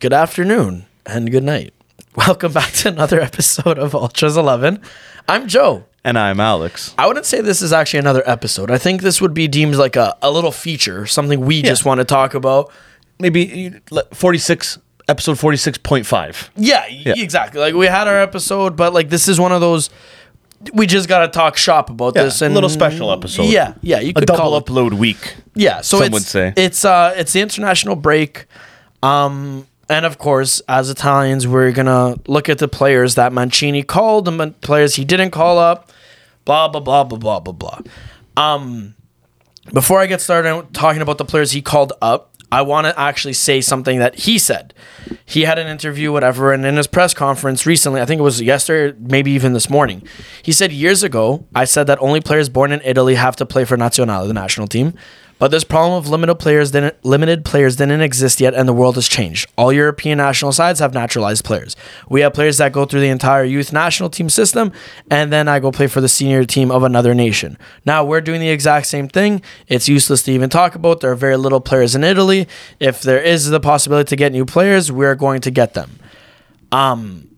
Good afternoon and good night. Welcome back to another episode of Ultras 11. I'm Joe. And I'm Alex. I wouldn't say this is actually another episode. I think this would be deemed like a, a little feature, something we just want to talk about. Maybe uh, 46, episode 46.5. Yeah, yeah, exactly. Like we had our episode, but like this is one of those we just got to talk shop about Yeah, this a little special episode. Yeah, yeah, you A could double call it upload week. Yeah, so some it's, would say. it's uh it's the international break, um, and of course, as Italians, we're gonna look at the players that Mancini called, the players he didn't call up, blah blah blah blah blah blah blah. Um, before I get started talking about the players he called up, I want to actually say something that he said. He had an interview, whatever, and in his press conference recently, I think it was yesterday, maybe even this morning, he said, Years ago, I said that only players born in Italy have to play for Nazionale, the national team. But this problem of limited players didn't limited players didn't exist yet, and the world has changed. All European national sides have naturalized players. We have players that go through the entire youth national team system, and then I go play for the senior team of another nation. Now we're doing the exact same thing. It's useless to even talk about. There are very little players in Italy. If there is the possibility to get new players, we're going to get them. Um,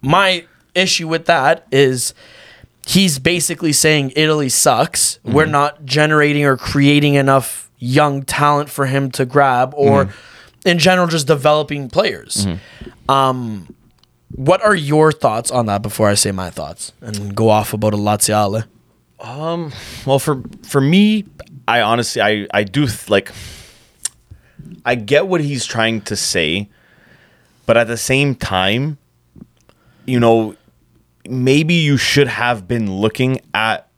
my issue with that is he's basically saying Italy sucks. We're mhm. not generating or creating enough young talent for him to grab, or mhm. in general, just developing players. Mm-hmm. Um, what are your thoughts on that before I say my thoughts and go off about a Laziale? Um, well, for for me, I honestly, I I do th- like. I get what he's trying to say, but at the same time, you know, maybe you should have been looking at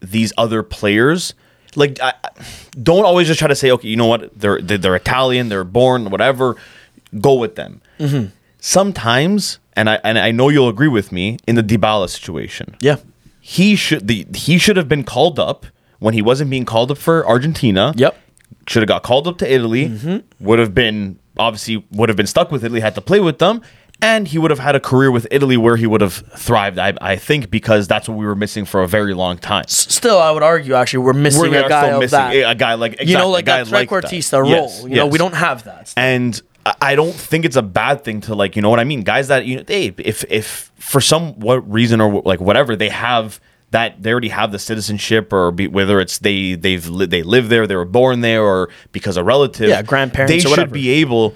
these other players. Like, I, don't always just try to say, okay, you know what, they're they're, Italian, they're born, whatever. Go with them. Mm-hmm. Sometimes, and I and I know you'll agree with me in the Dybala situation Yeah. he should the he should have been called up when he wasn't being called up for Argentina. Yep. Should have got called up to Italy. Mm-hmm. Would have been obviously would have been stuck with Italy, had to play with them, and he would have had a career with Italy where he would have thrived. I, I think because that's what we were missing for a very long time. S- Still, I would argue actually we're missing We a guy still missing that. a guy like you know, like a guy that like role. Yes, you know, we don't have that. and I- don't think it's a bad thing to like you know what I mean guys that you know hey if if for some what reason or like whatever they have that they already have the citizenship or be, whether it's they they've li- they live there they were born there or because a relative Yeah, grandparents they should be able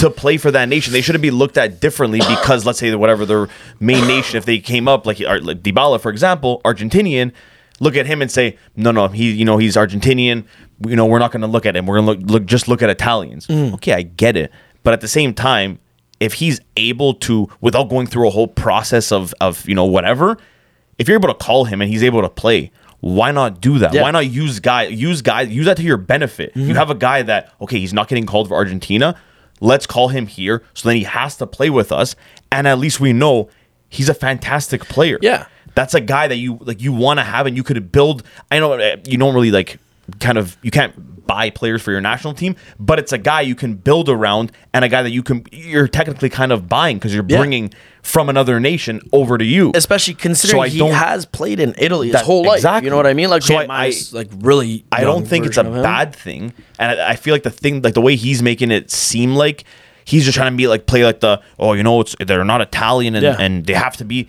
to play for that nation. They shouldn't be looked at differently because let's say whatever their main nation if they came up like, like Dybala for example Argentinian look at him and say no no he you know he's Argentinian. You know we're not going to look at him. We're going to look, look just look at Italians. Mm. okay I get it. But at the same time if he's able to without going through a whole process of of you know whatever if you're able to call him and he's able to play why not do that? Yeah. why not use guy use guy use that to your benefit? Mm-hmm. you have a guy that okay he's not getting called for Argentina let's call him here so then he has to play with us and at least we know he's a fantastic player Yeah. that's a guy that you like you want to have and you could build i know uh, you don't really like kind of you can't buy players for your national team but it's a guy you can build around and a guy that you can you're technically kind of buying because you're Yeah. bringing from another nation over to you especially considering I he has played in Italy his That- whole life. exactly. You know what I mean? Like, So so I- I- like really. I don't think it's a version of him. bad thing, and I, I feel like the thing, like the way he's making it seem like he's just trying to be like play like the oh you know it's they're not Italian and, Yeah. and they have to be,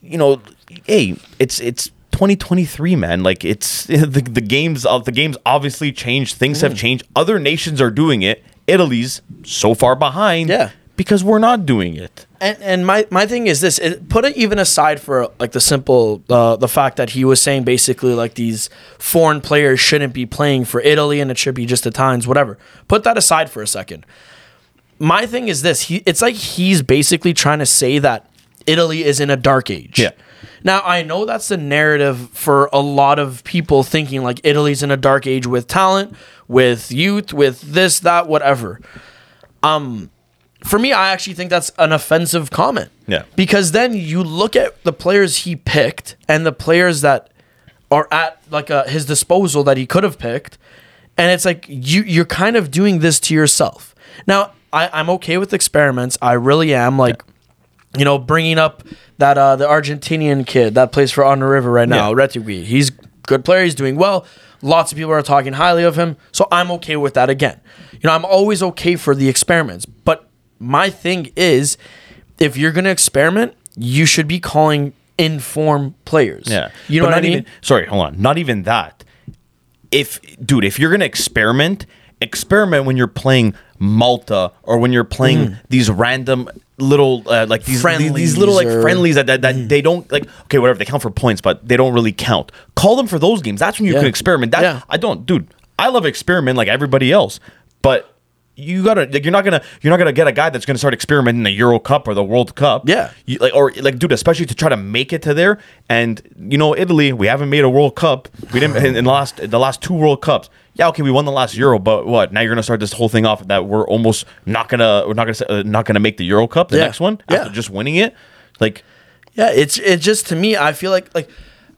you know, hey it's it's 2023 man like it's the the games of the games obviously changed things Mm. have changed other nations are doing it Italy's so far behind Yeah. because we're not doing it And and my my thing is this: it, put it even aside for like the simple uh, the fact that he was saying basically like these foreign players shouldn't be playing for Italy and it should be just the times, whatever. Put that aside for a second. My thing is this: he it's like he's basically trying to say that Italy is in a dark age. Yeah. Now I know that's the narrative for a lot of people thinking like Italy's in a dark age with talent, with youth, with this, that, whatever. Um, for me, I actually think that's an offensive comment. Yeah. Because then you look at the players he picked and the players that are at like uh, his disposal that he could have picked, and it's like you you're kind of doing this to yourself. Now, I, I'm okay with experiments. I really am. Like, you know, bringing up that uh, the Argentinian kid that plays for On the River right now, Yeah. Retegui. He's good player. He's doing well. Lots of people are talking highly of him, so I'm okay with that. Again, you know, I'm always okay for the experiments, but my thing is, if you're gonna experiment, you should be calling inform players. Yeah. you know But what I mean. Even, sorry, hold on. Not even that. If dude, if you're gonna experiment, experiment when you're playing Malta or when you're playing these random little uh, like these, these these little like. Friendlies or- friendlies that, that, that they don't like okay whatever they count for points but they don't really count call them for those games that's when you Yeah. can experiment that Yeah. i don't dude i love experiment like everybody else but you gotta like you're not gonna you're not gonna get a guy that's gonna start experimenting the Euro Cup or the World Cup. Yeah. You, like or like dude, especially to try to make it to there. And you know, Italy, we haven't made a World Cup. We didn't in, in the last the last two World Cups. Yeah, okay, we won the last Euro, but what? Now you're gonna start this whole thing off that we're almost not gonna we're not gonna uh, not gonna make the Euro Cup, the Yeah. next one Yeah. after just winning it. Like Yeah, it's it just to me. I feel like like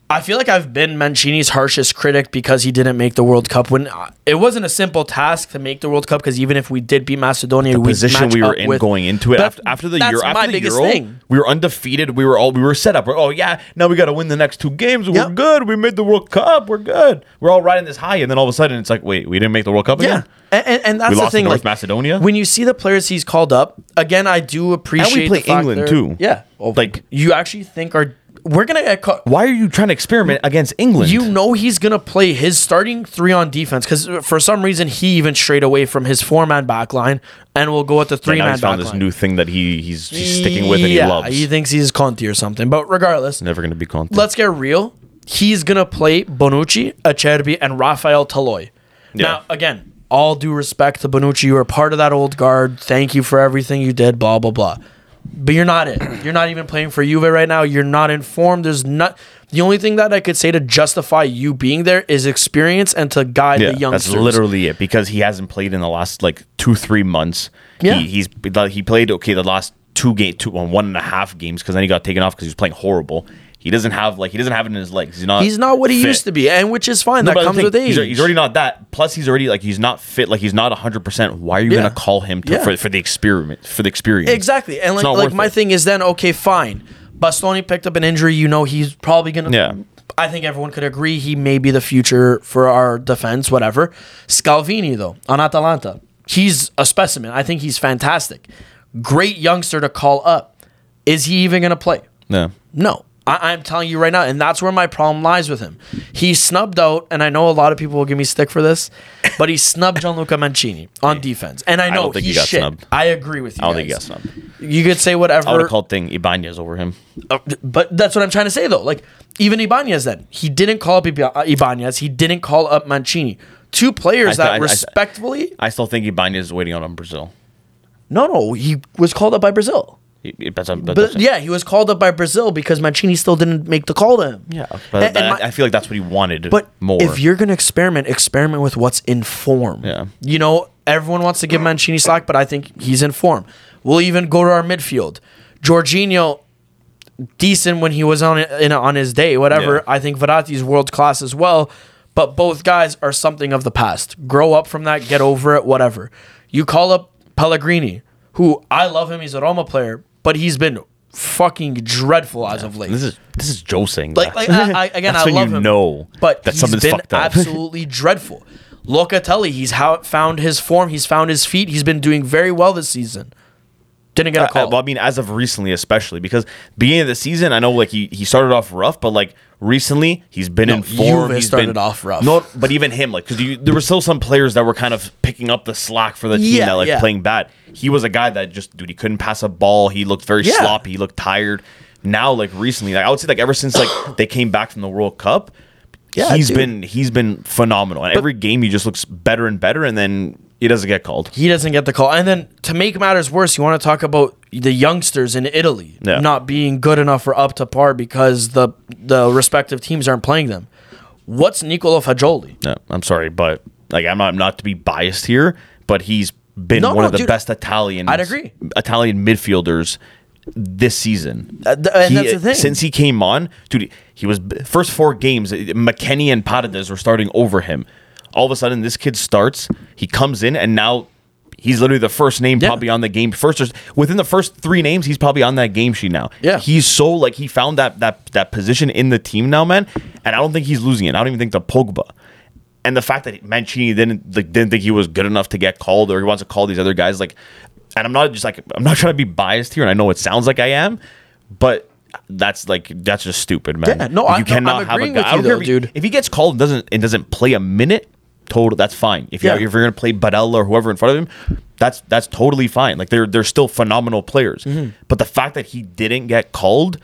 I feel like I've been Mancini's harshest critic because he didn't make the World Cup. When uh, it wasn't a simple task to make the World Cup, because even if we did beat Macedonia, we position we were in going into it after, after the Euro. my After the Euro, thing. we were undefeated. We were all we were set up. We're, oh yeah, now we got to win the next two games. We're Yep. good. We made the World Cup. We're good. We're all riding this high, and then all of a sudden it's like, wait, we didn't make the World Cup Yeah, again. and, and, and that's We the thing. North like, Macedonia? When you see the players he's called up again, I do appreciate. play the fact England, too. Yeah, well, Like- you actually think are we're gonna get caught. Why are you trying to experiment against England? You know he's gonna play his starting three on defense because for some reason he even strayed away from his four man back line and will go with the three man he's back found this line. new thing that he he's, he's sticking with and he Yeah, loves. He thinks he's Conte or something. But regardless, Never going to be Conte. let's get real. He's gonna play Bonucci, Acerbi, and Rafael Toloi. Now, again, all due respect to Bonucci, you were part of that old guard. Thank you for everything you did. Blah blah blah. But you're not it. You're not even playing for Juve right now. You're not informed. There's not. The only thing that I could say to justify you being there is experience and to guide Yeah, the youngsters. that's literally it because he hasn't played in the last like two three months. Yeah. he, he's he played okay the last two game two well, one and a half games because then he got taken off because he was playing horrible. He doesn't have like he doesn't have it in his legs. He's not. He's not what he fit. used to be, and which is fine. No, that comes thing, with age. He's, he's already not that. Plus, he's already like he's not fit. Like he's not hundred percent. Why are you Yeah. gonna call him to, Yeah. for for the experiment for the experience? Exactly. And It's like, like my it. thing is then okay, fine. Bastoni picked up an injury. You know he's probably gonna. Yeah. I think everyone could agree he may be the future for our defense. Whatever. Scalvini though on Atalanta, he's a specimen. I think he's fantastic. Great youngster to call up. Is he even gonna play? Yeah. No. I, I'm telling you right now, and that's where my problem lies with him. He snubbed out, and I know a lot of people will give me stick for this, but he snubbed Gianluca Mancini on defense. And I know don't think he got shit. snubbed. I agree with you. I don't think he got snubbed. You could say whatever. I would have called thing Ibanez over him. uh, but that's what I'm trying to say though. Like even Ibanez, then he didn't call up uh, Ibanez. He didn't call up Mancini. Two players I- that I- I- respectfully, I still think Ibanez is waiting out on Brazil. no, no, he was called up by Brazil. He- he- That's, a- But yeah, he was called up by Brazil because Mancini still didn't make the call to him. yeah. But And- and I- my- I feel like that's what he wanted. But more. if you're gonna experiment, experiment with what's in form. Yeah. You know, everyone wants to give Mancini slack, but I think he's in form. We'll even go to our midfield. Jorginho, decent when he was on in on his day, whatever. Yeah. I think Verratti's world class as well. But both guys are something of the past. Grow up from that, get over it, whatever. You call up Pellegrini, who I love him. He's a Roma player, but he's been fucking dreadful as of late. this is this is Joe saying Like, that. like I, I, again, I love you him. know but that he's been absolutely dreadful. Locatelli, he's how, found his form. He's found his feet. He's been doing very well this season. Didn't get a I- I- call. well, I mean, as of recently, especially because beginning of the season, I know like he, he started off rough, but like recently he's been in form. Juve he's started been, off rough. No, but even him, like, because there were still some players that were kind of picking up the slack for the team Yeah, that like yeah. playing bad. He was a guy that just dude, he couldn't pass a ball. He looked very Yeah. sloppy. He looked tired. Now, like recently, like I would say, like ever since like they came back from the World Cup. Yeah, he's dude. been he's been phenomenal, and every game he just looks better and better, and then he doesn't get called. he doesn't get the call. And then to make matters worse, you want to talk about the youngsters in Italy Yeah. not being good enough or up to par because the the respective teams aren't playing them. What's Nicolo Fagioli? No, I'm sorry, but like I'm not not to be biased here, but he's been No, one no, of the dude, best Italian I'd agree. Italian midfielders this season. Uh, th- and He- that's the thing. Since he came on, dude, he was first four games. McKennie and Paredes were starting over him. All of a sudden, this kid starts. He comes in, and now he's literally the first name Yeah. probably on the game. First, or- within the first three names, he's probably on that game sheet now. Yeah. he's so like he found that that that position in the team now, man. And I don't think he's losing it. I don't even think the Pogba. And the fact that Mancini didn't like, didn't think he was good enough to get called, or he wants to call these other guys, like and I'm not just like I'm not trying to be biased here, and I know it sounds like I am, but that's like that's just stupid, man. Yeah, no, Like, I- you no, I'm cannot have a guy. with I don't you, care though, if he- dude. If he gets called and doesn't and doesn't play a minute, total that's fine. If you Yeah. if you're gonna play Barella or whoever in front of him, that's that's totally fine. Like they're they're still phenomenal players. Mm-hmm. But the fact that he didn't get called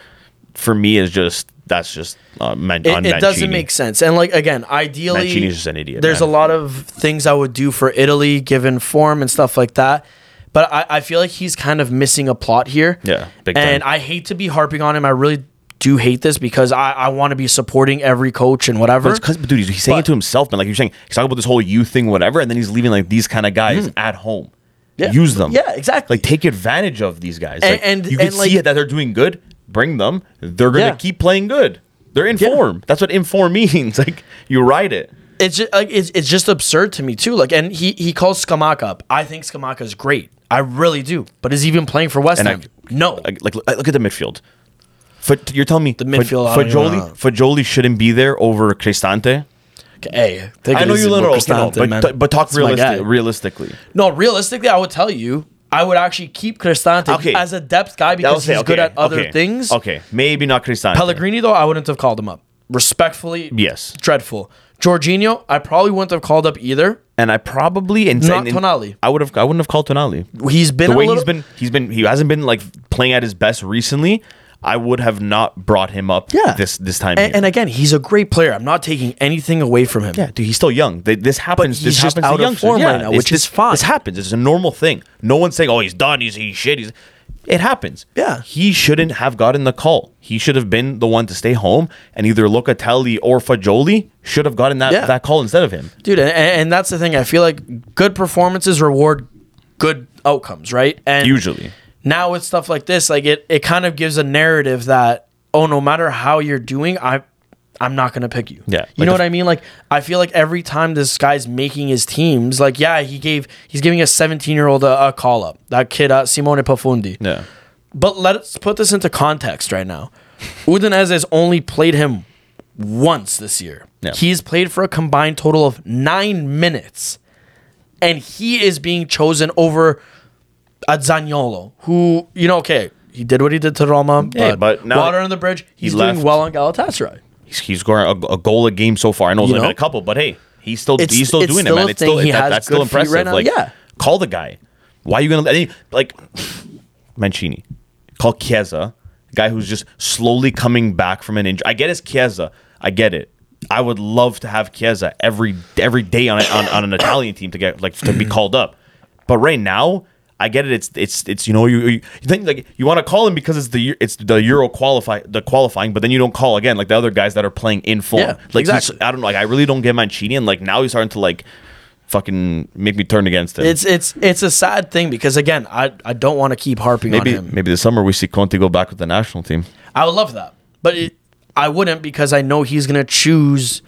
for me is just that's just uh, man, on it, it doesn't make sense. And like again, ideally, Mancini's just an idiot, There's man. a lot of things I would do for Italy, given form and stuff like that. But I, I feel like he's kind of missing a plot here. Yeah, big and. I hate to be harping on him. I really do hate this because I, I want to be supporting every coach and whatever. But it's because, dude, he's, he's saying it to himself, man. Like you're saying, he's talking about this whole youth thing, whatever, and then he's leaving like these kind of guys mm-hmm. at home. Yeah. Use them. Yeah, exactly. Like take advantage of these guys. And- Like, and- you can and, see like- that they're doing good. Bring them. They're gonna Yeah. keep playing good. They're in Yeah. form. That's what inform means. Like you ride it. it's just, like it's, it's just absurd to me too. Like, and he he calls Scamacca up. I think Scamacca is great. I really do. But is he even playing for West I- Ham? no. Like, like look at the midfield. For, you're telling me the midfield, I don't Fagioli. Fagioli shouldn't be there over Cristante. hey, take I it know easy you with know, Cristante, but, man. but but talk That's realistic, realistically. No, realistically, I would tell you, I would actually keep Cristante Okay. as a depth guy because was he's it. good at other okay, things. Okay, maybe not Cristante. Pellegrini, though, I wouldn't have called him up. Respectfully, Yes. dreadful. Jorginho, I probably wouldn't have called up either. and I probably and Not and- Tonali. I would have. I wouldn't have called Tonali. He's been the a way little, he's been. He's been. He hasn't been like playing at his best recently. I would have not brought him up. Yeah. This this time. And, and again, he's a great player. I'm not taking anything away from him. yeah, dude, he's still young. They, this happens. he's this just happens out to of form Yeah, right now, it's which is fine. This happens. It's a normal thing. No one's saying, "Oh, he's done. He's he's shit." He's. It happens. Yeah. He shouldn't have gotten the call. He should have been the one to stay home, and either Locatelli or Fagioli should have gotten that, Yeah. that call instead of him. dude and, and that's the thing i feel like good performances reward good outcomes right and Usually. Now with stuff like this like it, it kind of gives a narrative that oh no matter how you're doing i i'm not gonna pick you Yeah, you like know what i mean like i feel like every time this guy's making his teams like yeah he gave he's giving a 17 year old a, a call up that kid uh, simone pafundi Yeah. but let's put this into context right now. Udinese has only played him once this year. Yeah. He's played for a combined total of nine minutes. And he is being chosen over a Zaniolo, who, you know, okay, he did what he did to Roma, but, Hey, but now water on the bridge, he's doing left. well on Galatasaray. he's, he's scoring a, a goal a game so far. I know it's been a couple, but hey, he's still It's- he's still doing still it, man. It's still that- that's still feet right impressive. now, like, yeah. call the guy. Why are you gonna let any like Mancini? Call Chiesa, guy who's just slowly coming back from an injury. I get it's Chiesa. I get it. I would love to have Chiesa every every day on, on on an Italian team to get like to be called up. But right now, I get it. It's it's it's you know you you think like you want to call him because it's the it's the Euro qualify the qualifying, but then you don't call again like the other guys that are playing in form. Yeah, like exactly. I don't know. Like I really don't get Mancini, and like now he's starting to like fucking make me turn against him. It's it's it's a sad thing because again, I I don't want to keep harping maybe on him. maybe this summer we see Conte go back with the national team. I would love that, but it, I wouldn't because I know he's gonna choose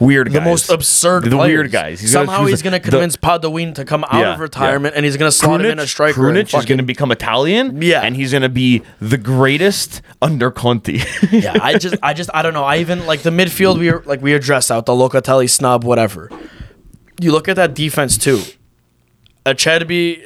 Weird guys. the most absurd, the players. weird guys. He's gonna Somehow he's going to convince Padawin to come out Yeah, of retirement, and he's going to slot him in a Krunic, striker. Krunic and is going to become Italian, Yeah. and he's going to be the greatest under Conte. yeah, I just, I just, I don't know. I even like the midfield. We were like we addressed out the Locatelli snub, whatever. You look at that defense too. Acerbi,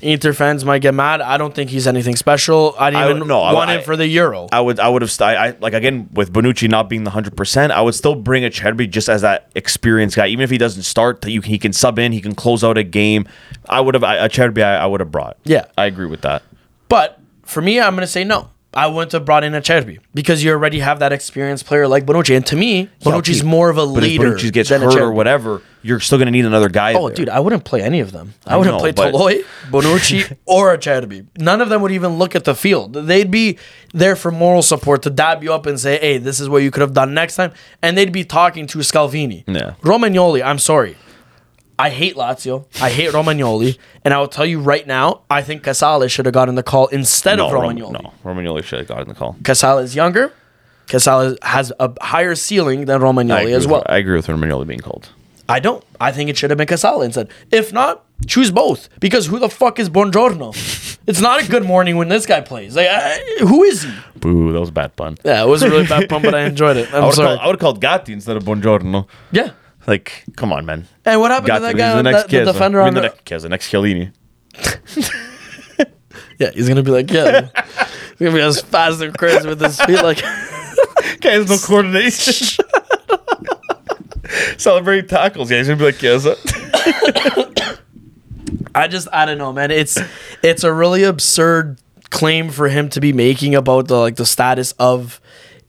Inter fans might get mad. I don't think he's anything special. I didn't I- even no, I- want I- him for the Euro. I would I would have st- I, like again with Bonucci not being the hundred percent. I would still bring Acerbi just as that experienced guy, even if he doesn't start. That You can, he can sub in, he can close out a game. I would have Acerbi. I, I would have brought. Yeah. I agree with that. But for me, I'm going to say no. I wouldn't have brought in Acerbi because you already have that experienced player like Bonucci, and to me, Bonucci's okay, more of a But if leader. Bonucci gets hurt or whatever, you're still going to need another guy. Oh, there. dude, I wouldn't play any of them. I, I wouldn't know, play but- Toloi, Bonucci, or Acerbi. None of them would even look at the field. They'd be there for moral support to dab you up and say, "Hey, this is what you could have done next time," and they'd be talking to Scalvini. Yeah. Romagnoli. I'm sorry. I hate Lazio. I hate Romagnoli, and I will tell you right now, I think Casale should have gotten the call instead no, of Rom- Romagnoli. no, Romagnoli should have gotten the call. Casale is younger. Casale has a higher ceiling than I Romagnoli as with- well. I agree with Romagnoli being called. I don't. I think it should have been Casale instead. If not, choose both. Because who the fuck is Buongiorno? it's not a good morning when this guy plays. Like, uh, who is he? Boo, that was a bad pun. Yeah, it was a really bad pun, but I enjoyed it. I I'm would sorry. have I called Gatti instead of Buongiorno. yeah. Like, come on, man. And what happened Gatti, to that guy, the the, next the Chiesa. defender I mean, on the the, next Chiesa, next Chiellini. Yeah, he's gonna be like, yeah, he's gonna be as fast as Chris with his feet, like. Guy has no coordination. Celebrate tackles. Yeah, he's gonna be like, that? I just I don't know, man. It's it's a really absurd claim for him to be making about the like the status of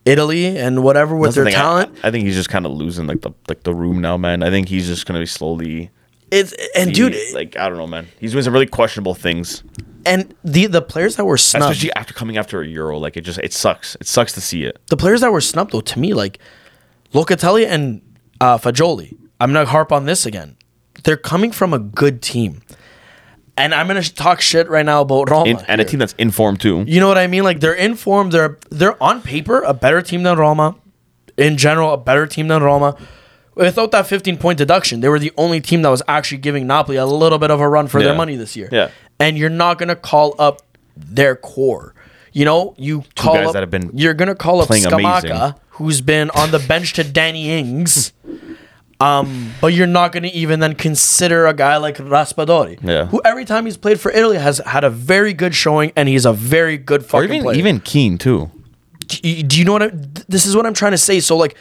Italy and whatever with That's the their thing, I- talent. I, think he's just kind of losing like the like the room now, man. I think he's just gonna be slowly. It's and dude, like I don't know, man. He's doing some really questionable things, and the the players that were snubbed, especially after coming after a Euro. Like it just it sucks. It sucks to see it. the players that were snubbed though, to me, like Locatelli and uh, Fagioli. I'm gonna harp on this again. They're coming from a good team, and I'm gonna talk shit right now about Roma. In, and a here. team that's informed too. You know what I mean? Like they're informed. They're they're on paper a better team than Roma. In general, a better team than Roma. Without that 15 point deduction, they were the only team that was actually giving Napoli a little bit of a run for their money this year. Yeah. And you're not gonna call up their core. You know, you call guys up, that have been you're gonna call up Scamacca, amazing. who's been on the bench to Danny Ings. Um, but you're not going to even then consider a guy like Raspadori, Yeah. who every time he's played for Italy has had a very good showing, and he's a very good fucking Or even player. even Kean too. do you, know what I, th- this is what I'm trying to say? So like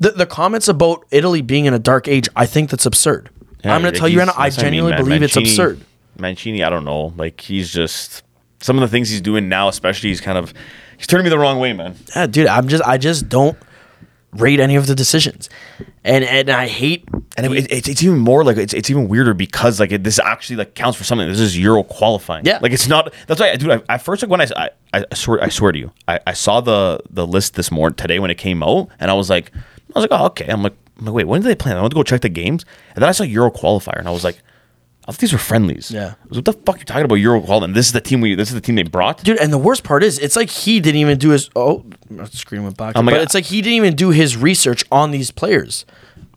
the the comments about Italy being in a dark age, I think that's absurd. I'm going to tell you right now, I That's what mean, genuinely believe it's absurd. Mancini, I don't know. Like he's just some of the things he's doing now, especially he's kind of he's turning me the wrong way, man. Yeah, dude, I'm just I just don't rate any of the decisions, and and I hate And it, it's it's even more like it's, it's even weirder because like it, this actually like counts for something. This is Euro qualifying. Yeah. like it's not. That's why, dude. I, at first, like when I, I I swear I swear to you, I, I saw the the list this morning today when it came out, and I was like, I was like, oh okay. I'm like, I'm like wait, when did they play? I went to go check the games, and then I saw Euro qualifier, and I was like, I thought these were friendlies. Yeah. What the fuck are you talking about Euro qualifying? This is the team we. This is the team they brought. dude. And the worst part is, it's like he didn't even do his. Oh, my screen went back. Oh my but God. it's like he didn't even do his research on these players.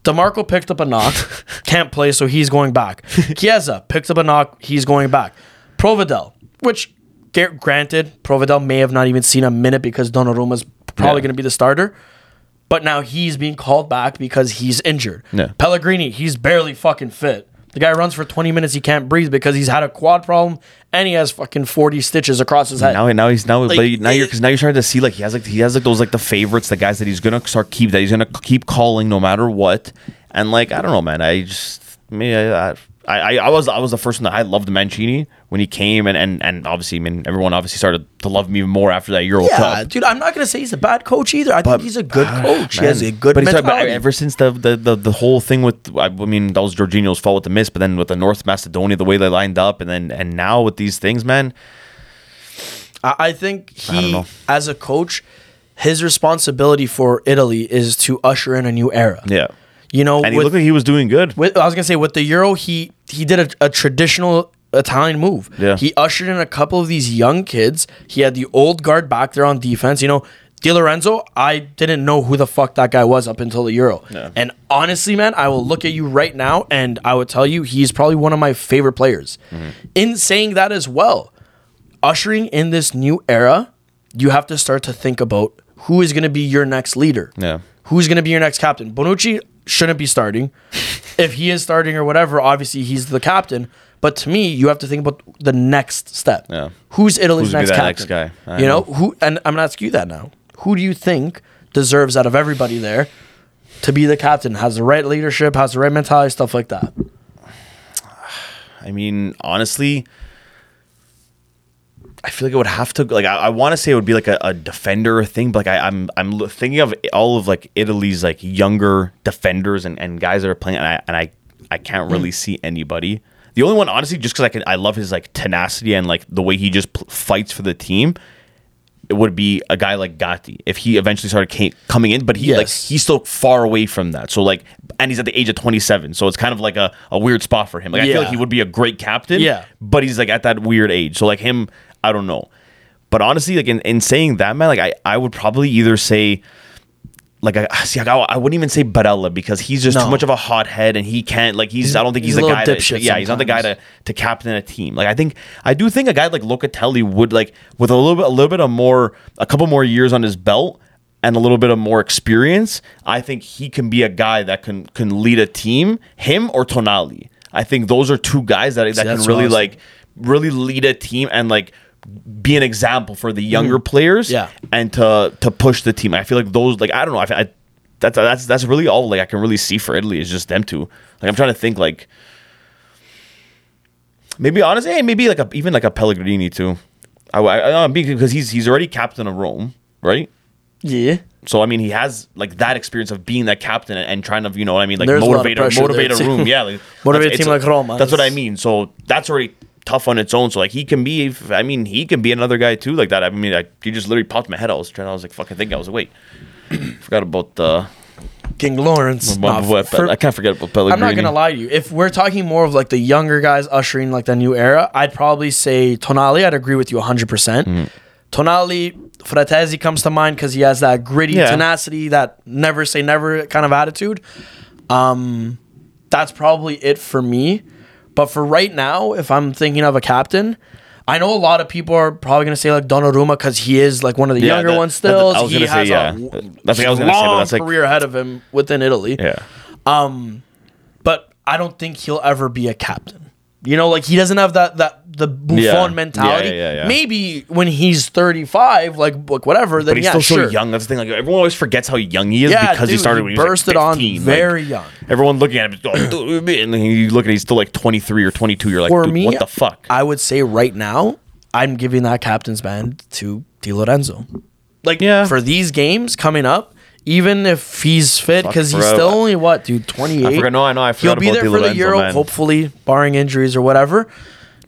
Dimarco picked up a knock, can't play, so he's going back. Chiesa picked up a knock, he's going back. Provedel, which granted, Provedel may have not even seen a minute because Donnarumma's probably Yeah. going to be the starter. But now he's being called back because he's injured. Yeah. Pellegrini, he's barely fucking fit. The guy runs for 20 minutes, he can't breathe because he's had a quad problem and he has fucking 40 stitches across his head. Now, now he's now, Like, but now you're because now you're starting to see like he has like he has like those like the favorites, the guys that he's gonna start keep that he's gonna keep calling no matter what, and like I don't know, man. I just me I, I I I was I was the first one that I loved Mancini when he came, and and and obviously I mean everyone obviously started to love me even more after that Euro yeah, Cup. dude, I'm not going to say he's a bad coach either. I think he's a good ah, coach. he has a good but he's talking about ever since the, the the the whole thing with I mean that was Jorginho's fault with the miss, but then with the North Macedonia the way they lined up, and then and now with these things, man. I I think he, know. as a coach, his responsibility for Italy is to usher in a new era. Yeah, You know, and he with, looked like he was doing good. with, I was gonna say with the Euro, he he did a, a traditional Italian move. Yeah. He ushered in a couple of these young kids. He had the old guard back there on defense. You know, Di Lorenzo, I didn't know who the fuck that guy was up until the Euro. Yeah. And honestly, man, I will look at you right now and I would tell you he's probably one of my favorite players. Mm-hmm. In saying that as well, ushering in this new era, you have to start to think about who is going to be your next leader. Yeah. Who's going to be your next captain? Bonucci shouldn't be starting. if he is starting or whatever, obviously he's the captain. But to me, you have to think about the next step. Yeah. Who's Italy's Who's next captain? next guy? I you know know. who? And I'm gonna ask you that now. Who do you think deserves out of everybody there to be the captain? Has the right leadership? Has the right mentality? Stuff like that. I mean, honestly, I feel like it would have to like I, I want to say it would be like a, a defender thing, but like I, I'm I'm thinking of all of like Italy's like younger defenders and, and guys that are playing, and I and I I can't hmm. really see anybody. The only one, honestly, just because I can I love his like tenacity and like the way he just pl- fights for the team. It would be a guy like Gatti if he eventually started came, coming in, but he like he's still far away from that. So like, and he's at the age of 27, so it's kind of like a, a weird spot for him. Like I feel like he would be a great captain, Yeah. but he's like at that weird age. So like him, I don't know. But honestly, like in, in saying that, man, like I, I would probably either say like I see like, I, wouldn't even say Barella because he's just too much of a hothead and he can't like he's, I don't think he's, he's a the guy yeah he's not the guy to to captain a team. Like I think I do think a guy like Locatelli would like with a little bit a little bit of more a couple more years on his belt and a little bit of more experience, I think he can be a guy that can can lead a team. Him or Tonali, I think those are two guys that that can what I really was like really lead a team and like be an example for the younger players, Mm-hmm. Yeah. and to to push the team. I feel like those like I don't know. I, I that's that's that's really all like I can really see for Italy is just them two. Like I'm trying to think like maybe honestly, hey, maybe like a even like a Pellegrini too. I, I, I because he's he's already captain of Rome, right? Yeah. So I mean, he has like that experience of being that captain and, and trying to, you know, what I mean, like There's a lot of motivate, a, motivate a room. Yeah, like, Motivate a team like Roma. That's what I mean. So that's already tough on its own. So like he can be, I mean, he can be another guy too, like that. I mean, I, he just literally popped my head. I was trying, I was like, fucking thinking. I was like, wait, forgot about uh, King Lawrence. what- Nah, what- for- I can't forget about Pellegrini. I'm not gonna lie to you. If we're talking more of like the younger guys ushering like the new era, I'd probably say Tonali. I'd agree with you 100. percent Mm-hmm. Tonali, Fratesi comes to mind because he has that gritty Yeah. tenacity, that never say never kind of attitude. Um, that's probably it for me. But for right now, if I'm thinking of a captain, I know a lot of people are probably gonna say like Donnarumma because he is like one of the Yeah, younger that- ones that- still. I was he gonna say, has yeah. a That's what I was gonna say, but long that's like- career ahead of him within Italy Yeah. Um, but I don't think he'll ever be a captain. You know, like he doesn't have that that the Buffon Yeah. mentality. Yeah, yeah. Maybe when he's 35, like like whatever, then But he's yeah, still sure. so young. That's the thing. Like everyone always forgets how young he is because he started he when he was bursted like on very like, young. Everyone looking at him, oh, going, and then you look at he's still like 23 or 22. You're like, For dude, me, what the fuck? I would say right now, I'm giving that captain's band to Di Lorenzo. Like Yeah. for these games coming up, even if he's fit, because he's still only what, dude, 28. I forgot- no, I know, I forgot He'll be about there for the Euro, man. hopefully, barring injuries or whatever.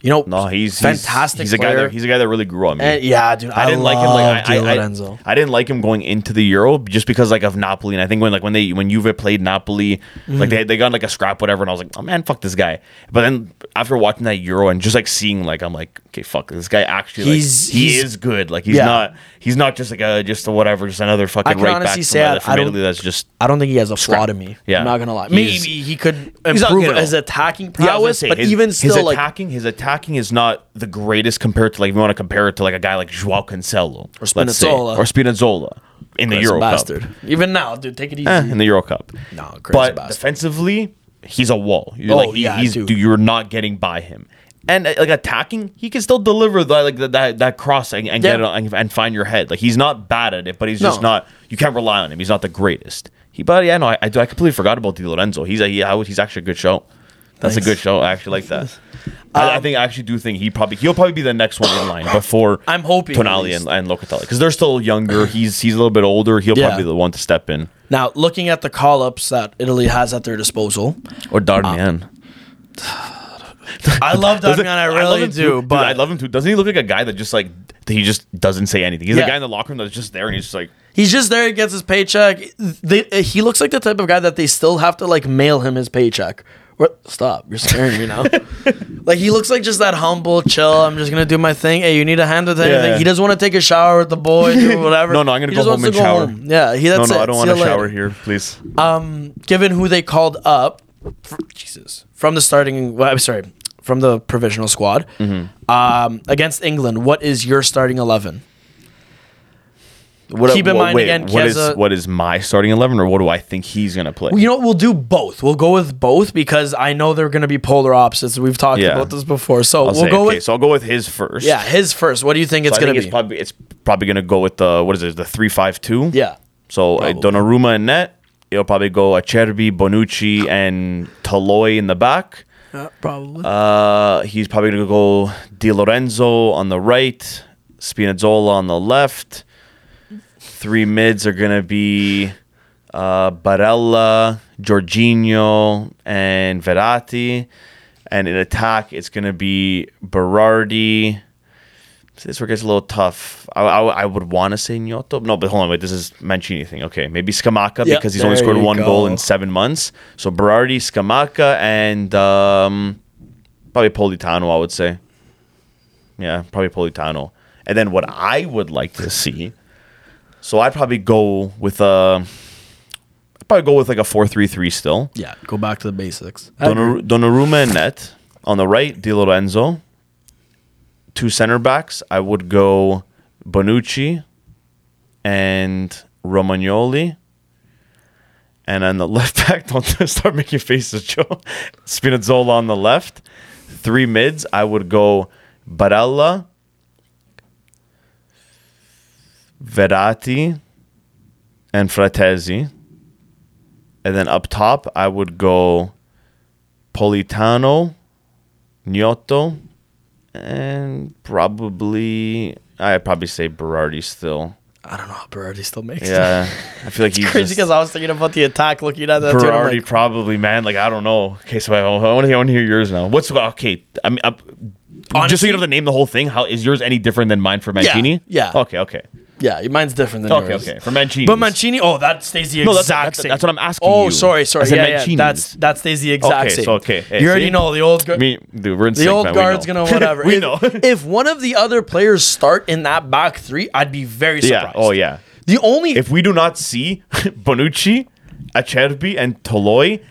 You know, No, he's fantastic. He's, he's a guy that he's a guy that really grew on me. And yeah, dude, I didn't like him. Like I, I, I, I didn't like him going into the Euro just because like of Napoli. And I think when like when they when Juve played Napoli, Mm-hmm. like they they got like a scrap whatever, and I was like, oh man, fuck this guy. But then after watching that Euro and just like seeing like I'm like, okay, fuck this guy actually like He's- he he's- is good. Like he's Yeah. not he's not just like a just a whatever, just another fucking can right honestly back say I- from I Italy. That's just I don't think he has a flaw to me. Yeah. I'm not gonna lie. He's- Maybe he could He's not- improve his attacking Yeah, I prowess, say, but his- even still, his like attacking, his attacking is not the greatest compared to like if you want to compare it to like a guy like Joao Cancelo or Spinazzola. or Spinazzola in the He's Euro Cup. Even now, dude, take it easy. Eh, in the Euro Cup. No, crazy but bastard. defensively, he's a wall. You're Oh, like, he- yeah, he's dude. dude, you're not getting by him. And uh, like attacking, he can still deliver the, like the, that that cross and, and get it and, and find your head. Like he's not bad at it, but he's just not. You can't rely on him. He's not the greatest. He, but yeah, no, I, I, I completely forgot about Di Lorenzo. He's a, he, I he's actually a good show. That's a good show. I actually like that. I, I think I actually do think he probably he'll probably be the next one in line before I'm hoping Tonali and, and Locatelli because they're still younger. He's he's a little bit older. He'll Yeah. probably be the one to step in Now, looking at the call ups that Italy has at their disposal, or Darmian. I love Doesn't- I really him do, too. Dude, but I love him too. Doesn't he look like a guy that just like he just doesn't say anything? He's Yeah. a guy in the locker room that's just there and he's just like, he's just there, he gets his paycheck. They, he looks like the type of guy that they still have to like mail him his paycheck. What? Stop! You're scaring me now. like he looks like just that humble, chill. I'm just gonna do my thing. Hey, you need a hand with anything? Yeah. He doesn't want to take a shower with the boys or whatever. No, no, I'm gonna He go home and to go shower. home. Yeah, he. no, That's no, it. I don't want to later. shower here, please. Um, given who they called up, fr- Jesus, from the starting. Well, I'm sorry, from the provisional squad, Mm-hmm. um, against England. What is your starting eleven? What, keep in what- mind wait, again, what is Chiesa- what is my starting eleven, or what do I think he's gonna play? You know, we'll do both. We'll go with both because I know they're going to be polar opposites. We've talked Yeah. about this before, so I'll we'll say, go okay, with so I'll go with his first. yeah, his first. What do you think So it's going to it's be? probably it's probably gonna go with the what is it, the three five two. yeah, So uh, Probably. Donnarumma and net. It'll probably go Acerbi, Bonucci, and Toloi in the back. Probably. Uh, he's probably gonna go Di Lorenzo on the right, Spinazzola on the left. Three mids are gonna be uh, Barella, Jorginho, and Verratti. And in attack, it's gonna be Berardi. See, This is where it gets a little tough. I, I, I would want to say Gnonto. No, but hold on, wait. This is Mancini thing. Okay, maybe Scamacca Yep, because he's only scored one goal in seven months. So Berardi, Scamacca, and um, probably Politano. I would say. Yeah, probably Politano. And then what I would like to see. So I'd probably go with a. I'd probably go with like a four-three-three still. yeah, go back to the basics. Donnarumma, Donnarumma and net on the right. Di Lorenzo. Two center backs. I would go Bonucci and Romagnoli. And on the left back, don't start making faces, Joe. Spinazzola on the left. Three mids. I would go Barella, Verratti, and Fratesi. And then up top, I would go Politano, Gnonto, and probably I'd probably say Berardi still. I don't know how Berardi still makes it. Yeah, I feel like he's Crazy because I was thinking about the attack looking at that I'm Berardi like, probably, man. Like I don't know. Okay, so I, I want to hear, I want to hear yours now. What's okay? I mean, uh, just so you don't have to name the whole thing. How is yours any different than mine for Yeah, Mancini? yeah. Okay, okay, yeah, mine's different than okay, yours. okay. For Mancini, But Mancini, oh, that stays the No, exact that's- that's- same. that's what I'm asking Oh, you. sorry, sorry. I said Yeah, yeah, Mancini's. that's that stays the exact Okay, same. so, okay. Hey, you already see? know the old. guard. me, dude, we're in the sync, old man. We guard's know. gonna whatever. we if, know. if one of the other players start in that back three, I'd be very yeah. surprised. Oh yeah. The only If we do not see Bonucci, Acerbi, and Toloi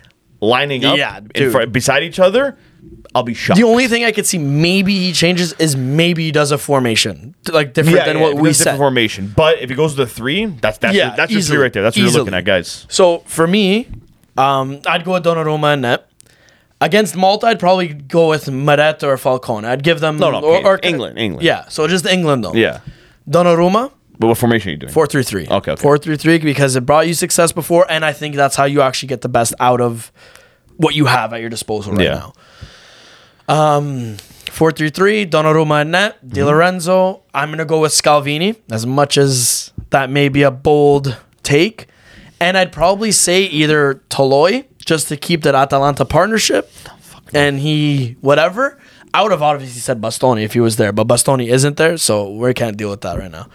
lining up Yeah, in dude. front, beside each other, I'll be shocked. the only thing I could see maybe he changes is maybe he does a formation like different than what we said. formation. But if he goes to the three, that's that's Yeah, your, that's your three right there. That's what you're looking at, guys. So for me, um, I'd go with Donnarumma and net. Against Malta, I'd probably go with Maretta or Falcone. I'd give them No, no, okay. England, England. Yeah, so just England though. Yeah. Donnarumma, But what formation are you doing? four three three. Okay, okay. Four three three because it brought you success before, and I think that's how you actually get the best out of what you have at your disposal right Yeah. now. Um, four three three. Donnarumma and net. Mm-hmm. Di Lorenzo. I'm gonna go with Scalvini, as much as that may be a bold take, and I'd probably say either Toloi just to keep that Atalanta partnership, and he whatever. I would have obviously said Bastoni if he was there, but Bastoni isn't there, so we can't deal with that right now.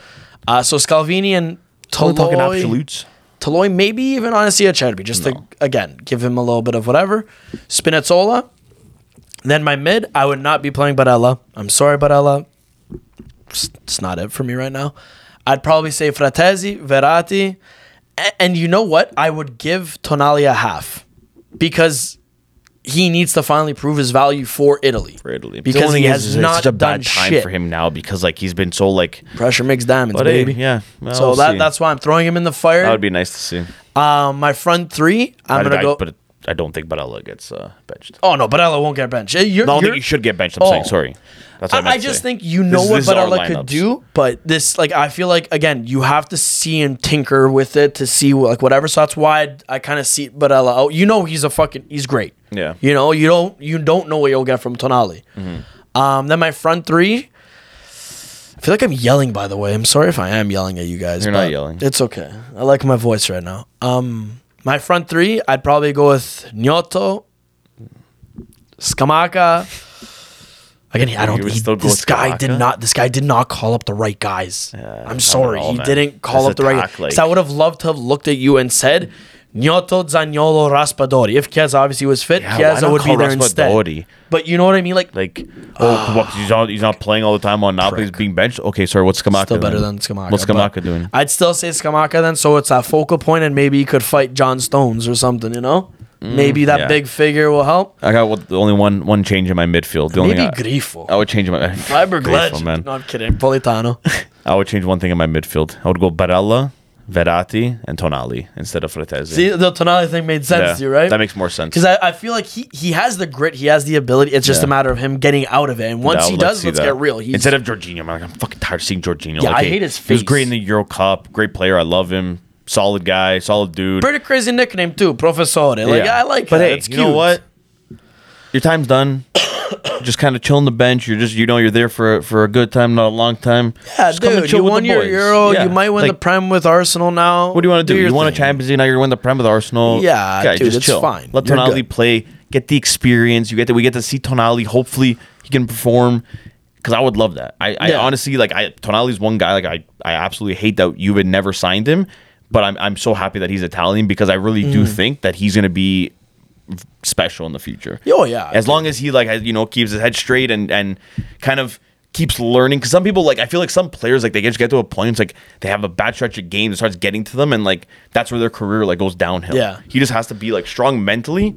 Uh, so Scalvini and We're talking Toloi. absolutes. Toloi, maybe even honestly Acerbi, just to again give him a little bit of whatever. Spinazzola. Then my mid, I would not be playing Barella. I'm sorry, Barella. It's, it's not it for me right now. I'd probably say Fratesi, Verratti, A- and you know what? I would give Tonali a half because he needs to finally prove his value for Italy. For Italy. because he has is, not such a done bad time shit. for him now because like he's been so like. Pressure makes diamonds, But hey, baby. yeah. well, so we'll that see. that's why I'm throwing him in the fire. that would be nice to see. um, my front three, I'm gonna go. I don't think Barella gets uh, benched. Oh no, Barella won't get benched. You're, I don't you're- think he should get benched. I'm Oh. saying sorry. That's what I, I, I just say. think you know is- what this Barella could do, but this like I feel like again you have to see and tinker with it to see like whatever. So that's why I, I kind of see Barella. Oh, you know he's a fucking he's great. Yeah. You know you don't you don't know what you'll get from Tonali. Mm-hmm. Um, then my front three. I feel like I'm yelling. By the way, I'm sorry if I am yelling at you guys. You're not yelling. It's okay. I like my voice right now. Um, my front three, I'd probably go with Gnonto, Scamacca. Again, I don't. He, this guy did not. This guy did not call up the right guys. not I'm sorry, all, he man. didn't call up the right. guys. like- I would have loved to have looked at you and said, Gnonto, Zaniolo, Raspadori. If Chiesa obviously was fit, Yeah, Chiesa would be there instead. Raspadori? But you know what I mean? Like, Like, oh, what, 'cause he's not he's not playing all the time on Napoli. He's being benched. Okay, sorry. What's Scamacca? still better then? than Scamacca. What's Scamacca doing? I'd still say Scamacca then, so it's that focal point, and maybe he could fight John Stones or something. You know, maybe that Mm, yeah. big figure will help. I got what- the only one one change in my midfield. The Maybe thing Grifo. I, I would change my Fiber Grateful, Glitch. man. No, I'm kidding. Politano. I would change one thing in my midfield. I would go Barella, Verratti, and Tonali instead of Fratesi. See, the Tonali thing made sense Yeah, to you, right? That makes more sense. Because I, I feel like he, he has the grit, he has the ability. It's just Yeah. a matter of him getting out of it. And once Yeah, I he would like to does, let's get real. He's, Instead of Jorginho, I'm like, I'm fucking tired of seeing Jorginho. Yeah, Like, I hate his face. He was great in the Euro Cup. Great player. I love him. Solid guy. Solid dude. pretty crazy nickname too, Professore. Like I like But that. hey, it's you cute. know what? Your time's done. just kind of chill on the bench. You're just, you know, you're there for for a good time, not a long time. Yeah, Just dude, you won your boys. Euro. Yeah, You might win the Prem with Arsenal now. What do you want to do? your you won a. Champions League. Now you're win the Prem with Arsenal. Yeah, Okay, dude, just it's chill. fine. Let You're Tonali good. play. Get the experience. You get to, we get to see Tonali. Hopefully, he can perform. Because I would love that. I, I Yeah. honestly like. I Tonali's one guy. Like I, I absolutely hate that you had never signed him. But I'm, I'm so happy that he's Italian because I really Mm. do think that he's gonna be special in the future. Oh, yeah. As long as he like has- you know keeps his head straight and and kind of keeps learning because some people like I feel like some players like they just get to a point it's like they have a bad stretch of games it starts getting to them and like that's where their career like goes downhill. Yeah. he just has to be like strong mentally,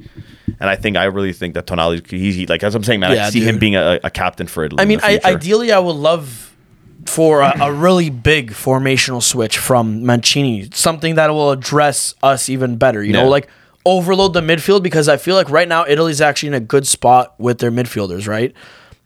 and I think I really think that Tonali he's he, like as I'm saying man I Yeah, see him being a, a captain for Italy. I mean, I, ideally, I would love for a, a really big formational switch from Mancini, something that will address us even better. You know, like overload the midfield because I feel like right now Italy's actually in a good spot with their midfielders, right?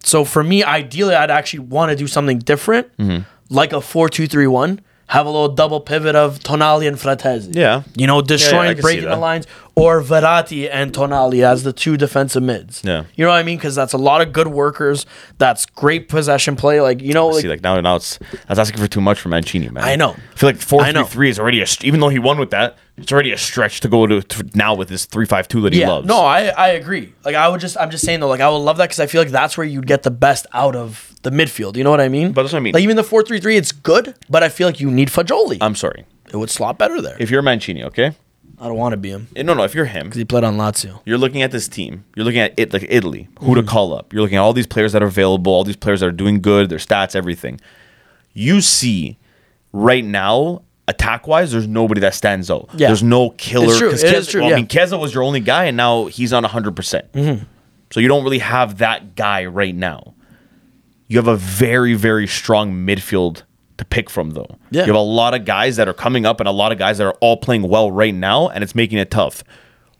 So for me, ideally, I'd actually want to do something different, Mm-hmm. like a four-two-three-one. Have a little double pivot of Tonali and Fratesi. Yeah. You know, destroying, can see breaking the lines, or Verratti and Tonali as the two defensive mids. Yeah. You know what I mean? Because that's a lot of good workers. That's great possession play. Like, you know, like, See, like now, now it's that's asking for too much from Mancini, man. I know. I feel like four I know. three three is already a even though he won with that, it's already a stretch to go to, to now with this three five two that he yeah. loves. No, I, I agree. Like, I would just, I'm just saying though, like, I would love that because I feel like that's where you'd get the best out of the midfield. You know what I mean? But that's what I mean. Like, even the 4 3 3, it's good, but I feel like you need Fagioli. I'm sorry. it would slot better there. If you're Mancini, okay? I don't want to be him Eh, No, no. If you're him, because he played on Lazio. you're looking at this team. You're looking at it like Italy, who to call up. You're looking at all these players that are available, all these players that are doing good, their stats, everything. You see, right now, attack wise, there's nobody that stands out. Yeah. There's no killer. It's true. 'cause It is Chiesa- true, well, yeah. I mean, Chiesa was your only guy, and now he's on 100. percent Mm-hmm. So you don't really have that guy right now. You have a very, very strong midfield to pick from, though. Yeah. You have a lot of guys that are coming up and a lot of guys that are all playing well right now, and it's making it tough.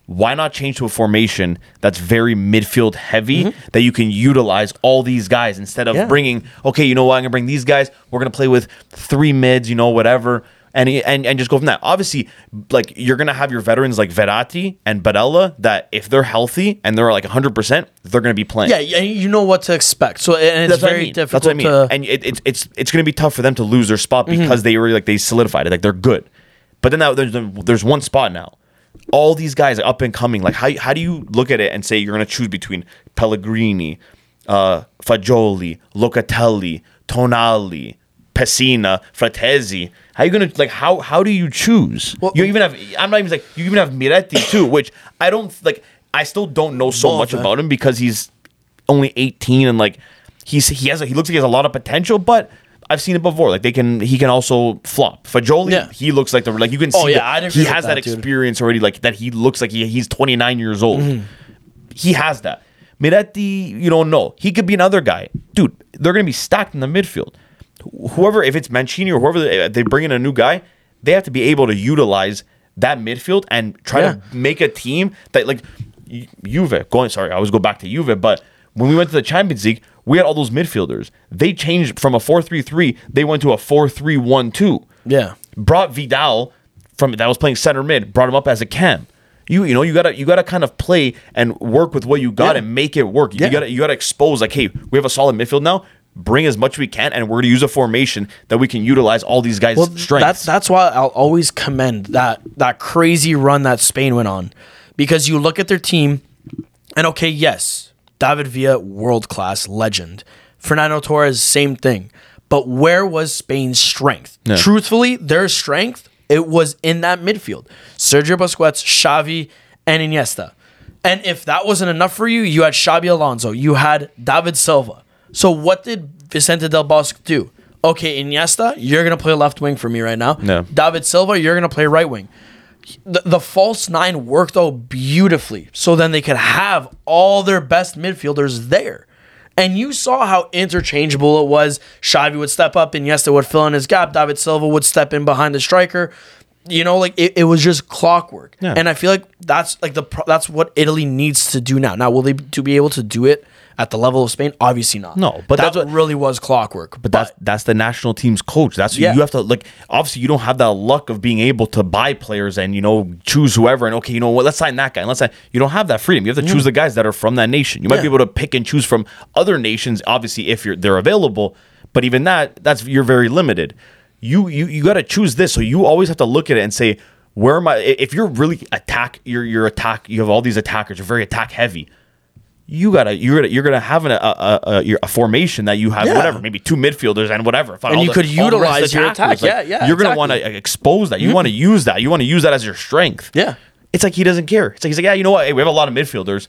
Why not change to a formation that's very midfield heavy that you can utilize all these guys instead of Mm-hmm. Yeah. bringing, okay, you know what, I'm going to bring these guys. We're going to play with three mids, you know, whatever. And, and, and just go from that. Obviously, like you're gonna have your veterans like Verratti and Barella that if they're healthy and they're like 100, percent they're gonna be playing. Yeah, yeah, you know what to expect. So and it's That's what I very mean. difficult That's what I mean. to. Mm-hmm. And it, it's it's it's going to be tough for them to lose their spot because they already like they solidified it. Like they're good. But then now there's there's one spot now. All these guys are up and coming. Like how how do you look at it and say you're going to choose between Pellegrini, uh, Fagioli, Locatelli, Tonali, Pessina, Fratesi? How are you gonna like how how do you choose? Well- you even have I'm not even like you even have Miretti too, which I don't like. I still don't know so much about him because he's only 18 and like he's he has a, he looks like he has a lot of potential, but I've seen it before. Like they can he can also flop. Fagioli, Yeah. he looks like the like you can see Oh, yeah, that he has that, that, experience already. Like that he looks like he, he's 29 years old. Mm-hmm. He has that. Miretti, you don't know. He could be another guy, dude. They're gonna be stacked in the midfield. Wh- Whoever, if it's Mancini or whoever they, they bring in a new guy, they have to be able to utilize that midfield and try Yeah. to make a team that like Ju- Juve. Going, sorry, I always go back to Juve, but when we went to the Champions League, we had all those midfielders. They changed from a 4-3-3, they went to a 4-3-1-2. yeah, Brought Vidal from that was playing center mid, brought him up as a cam. You you know you gotta you gotta kind of play and work with what you got Yeah. and make it work. Yeah. You gotta you gotta expose like, hey, we have a solid midfield now. Bring as much we can, and we're gonna use a formation that we can utilize all these guys' well, strengths. that's that's why I'll always commend that that crazy run that Spain went on, because you look at their team, and okay, yes, David Villa, world class legend, Fernando Torres, same thing, but where was Spain's strength? Truthfully, their strength it was in that midfield. Sergio Busquets, Xavi, and Iniesta. And if that wasn't enough for you, you had Xabi Alonso, you had David Silva. So what did Vicente Del Bosque do? Okay, Iniesta, you're gonna play left wing for me right now. Yeah. David Silva, you're gonna play right wing. The, the false nine worked out beautifully, so then they could have all their best midfielders there. And you saw how interchangeable it was. Xavi would step up, Iniesta would fill in his gap. David Silva would step in behind the striker. You know, like it, it was just clockwork. Yeah. And I feel like that's like the that's what Italy needs to do now. Now, will they to be able to do it at the level of Spain? Obviously not. No, but that that's what- really was clockwork. But that's that's the national team's coach. That's Yeah. you have to like. Obviously, you don't have that luck of being able to buy players and you know choose whoever and okay, you know what, let's sign that guy. And let's sign. You don't have that freedom. You have to choose mm. the guys that are from that nation. You might Yeah. be able to pick and choose from other nations. Obviously, if you're they're available, but even that, that's you're very limited. You you you got to choose this. So you always have to look at it and say, where am I? If you're really attack, you're you're attack. You have all these attackers. You're very attack heavy you gotta you're gonna you're gonna have an, a, a, a, a formation that you have Yeah. whatever maybe two midfielders and whatever And you could utilize your attack. Yeah, yeah, you're gonna. Mm-hmm. want to expose that you want to use that you want to use that as your strength Yeah. it's like he doesn't care it's like he's like yeah you know what hey, we have a lot of midfielders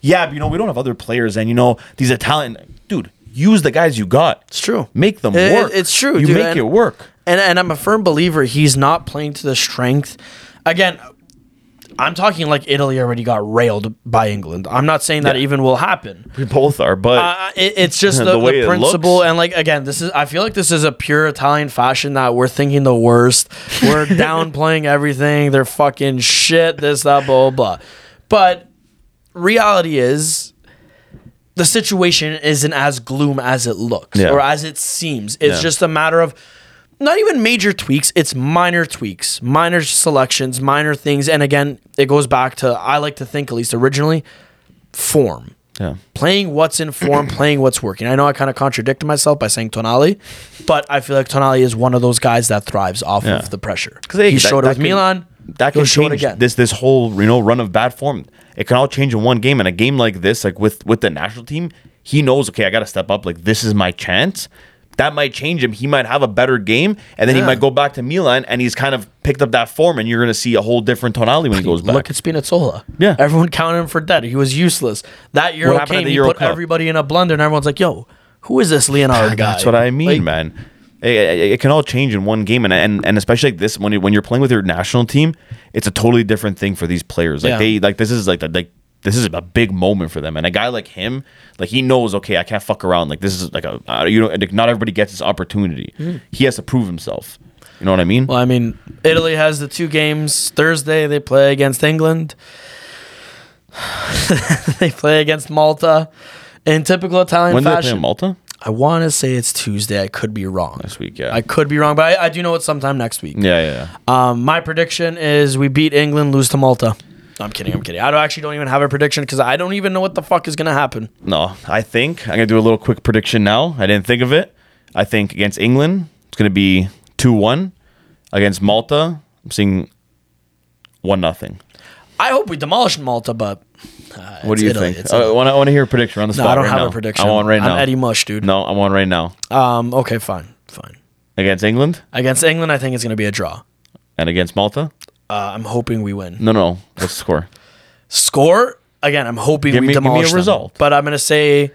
yeah but you know we don't have other players and you know these Italian dude use the guys you got It's true. make them It- work it's true, you dude, make and- it work And and I'm a firm believer he's not playing to the strength. Again, I'm talking like Italy already got railed by England. I'm not saying that Yeah. even will happen. we both are but Uh, it, it's just the, The the, way it principle, looks. and like again, this is. I feel like this is a pure Italian fashion that we're thinking the worst. We're downplaying everything. They're fucking shit. This that blah blah. blah. But reality is, the situation isn't as gloom as it looks Yeah. or as it seems. It's Yeah. just a matter of not even major tweaks, it's minor tweaks, minor selections, minor things. And again, it goes back to I like to think at least originally form. Yeah. Playing what's in form, playing what's working. I know I kind of contradicted myself by saying Tonali, but I feel like Tonali is one of those guys that thrives off Yeah. of the pressure. Because he that- showed it with can- Milan. That can show it change again. this this whole you know run of bad form. It can all change in one game. And a game like this, like with with the national team, he knows okay, I got to step up. Like this is my chance. That might change him. He might have a better game, and then he might go back to Milan, and he's kind of picked up that form, and you're going to see a whole different Tonali when he goes back. Look at Spinazzola. Yeah. Everyone counted him for dead. He was useless. That Euro happened at came, he Euro put Cup? everybody in a blender, and everyone's like, yo, who is this Leonardo ah, guy? That's what I mean, Like, man. It, it- it can all change in one game, and and, and especially like this when you, when you're playing with your national team, it's a totally different thing for these players. Like Yeah. they like this is like the, like this is a big moment for them, and a guy like him, like he knows, okay, I can't fuck around. Like this is like a uh, you know, like, not everybody gets this opportunity. He has to prove himself. You know what I mean? Well, I mean, Italy has the two games. Thursday, they play against England. they play against Malta. In typical Italian when did they play fashion, in Malta? I want to say it's Tuesday. I could be wrong. This week, yeah. I could be wrong, but I, I do know it's sometime next week. yeah, yeah, yeah. Um, my prediction is we beat England, lose to Malta. No, I'm kidding. I'm kidding. I don't, actually don't even have a prediction because I don't even know what the fuck is gonna happen. No, I think I'm gonna do a little quick prediction now. I didn't think of it. I think against England, it's gonna be two one. Against Malta, I'm seeing one nothing. I hope we demolish Malta, but uh, What do you Italy. think? I want to want to hear a prediction on the no, spot. I don't right have now. a prediction. I want right now. I'm. Eddie Mush, dude. No, I want right now. Um. Okay. Fine. Fine. Against England Against England, I think it's gonna be a draw. and against Malta. Uh, I'm hoping we win. No, no. What's the score? Score again. I'm hoping Give we me- give me a demolish them. result. but I'm gonna say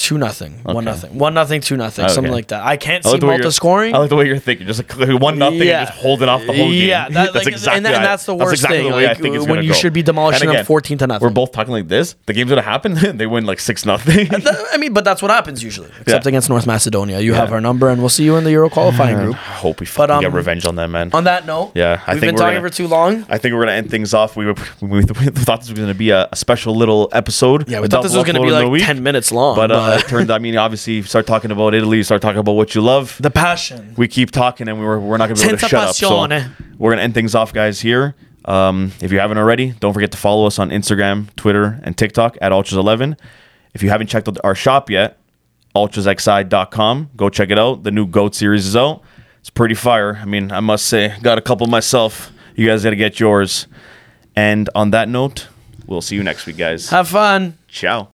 two nothing, one Okay. nothing, one nothing, two nothing, something like that. I can't see like the way Malta you're- scoring. I like the way you're thinking. Just like one nothing Yeah. and just holding off the whole game. Yeah, that- like, and that- and that's the worst thing, the way I like, think it's when gonna you should be demolishing them 14 to nothing. We're both talking like this. The game's gonna happen. they win like six nothing. Th- I mean, but that's what happens usually, except against North Macedonia. You have our number, and we'll see you in the Euro qualifying group. I hope we fucking um, get revenge on them, man. On that note, Yeah, I we've think been we're talking gonna- for too long. I think we're gonna end things off. We were, we, we thought this was gonna be a, a special little episode. Yeah, we thought this was going to be like 10 minutes long. But But, uh, it turned. I mean, obviously, you start talking about Italy, you start talking about what you love. the passion. we keep talking, and we're we're not gonna be able to Senza shut up. So passione. we're gonna end things off, guys. Here. Um, if you haven't already, don't forget to follow us on Instagram, Twitter, and TikTok at Ultras11. If you haven't checked out our shop yet, ultrasxi.com. Go check it out. The new Goat series is out. It's pretty fire. I mean, I must say, got a couple myself. You guys got to get yours. And on that note, we'll see you next week, guys. Have fun. Ciao.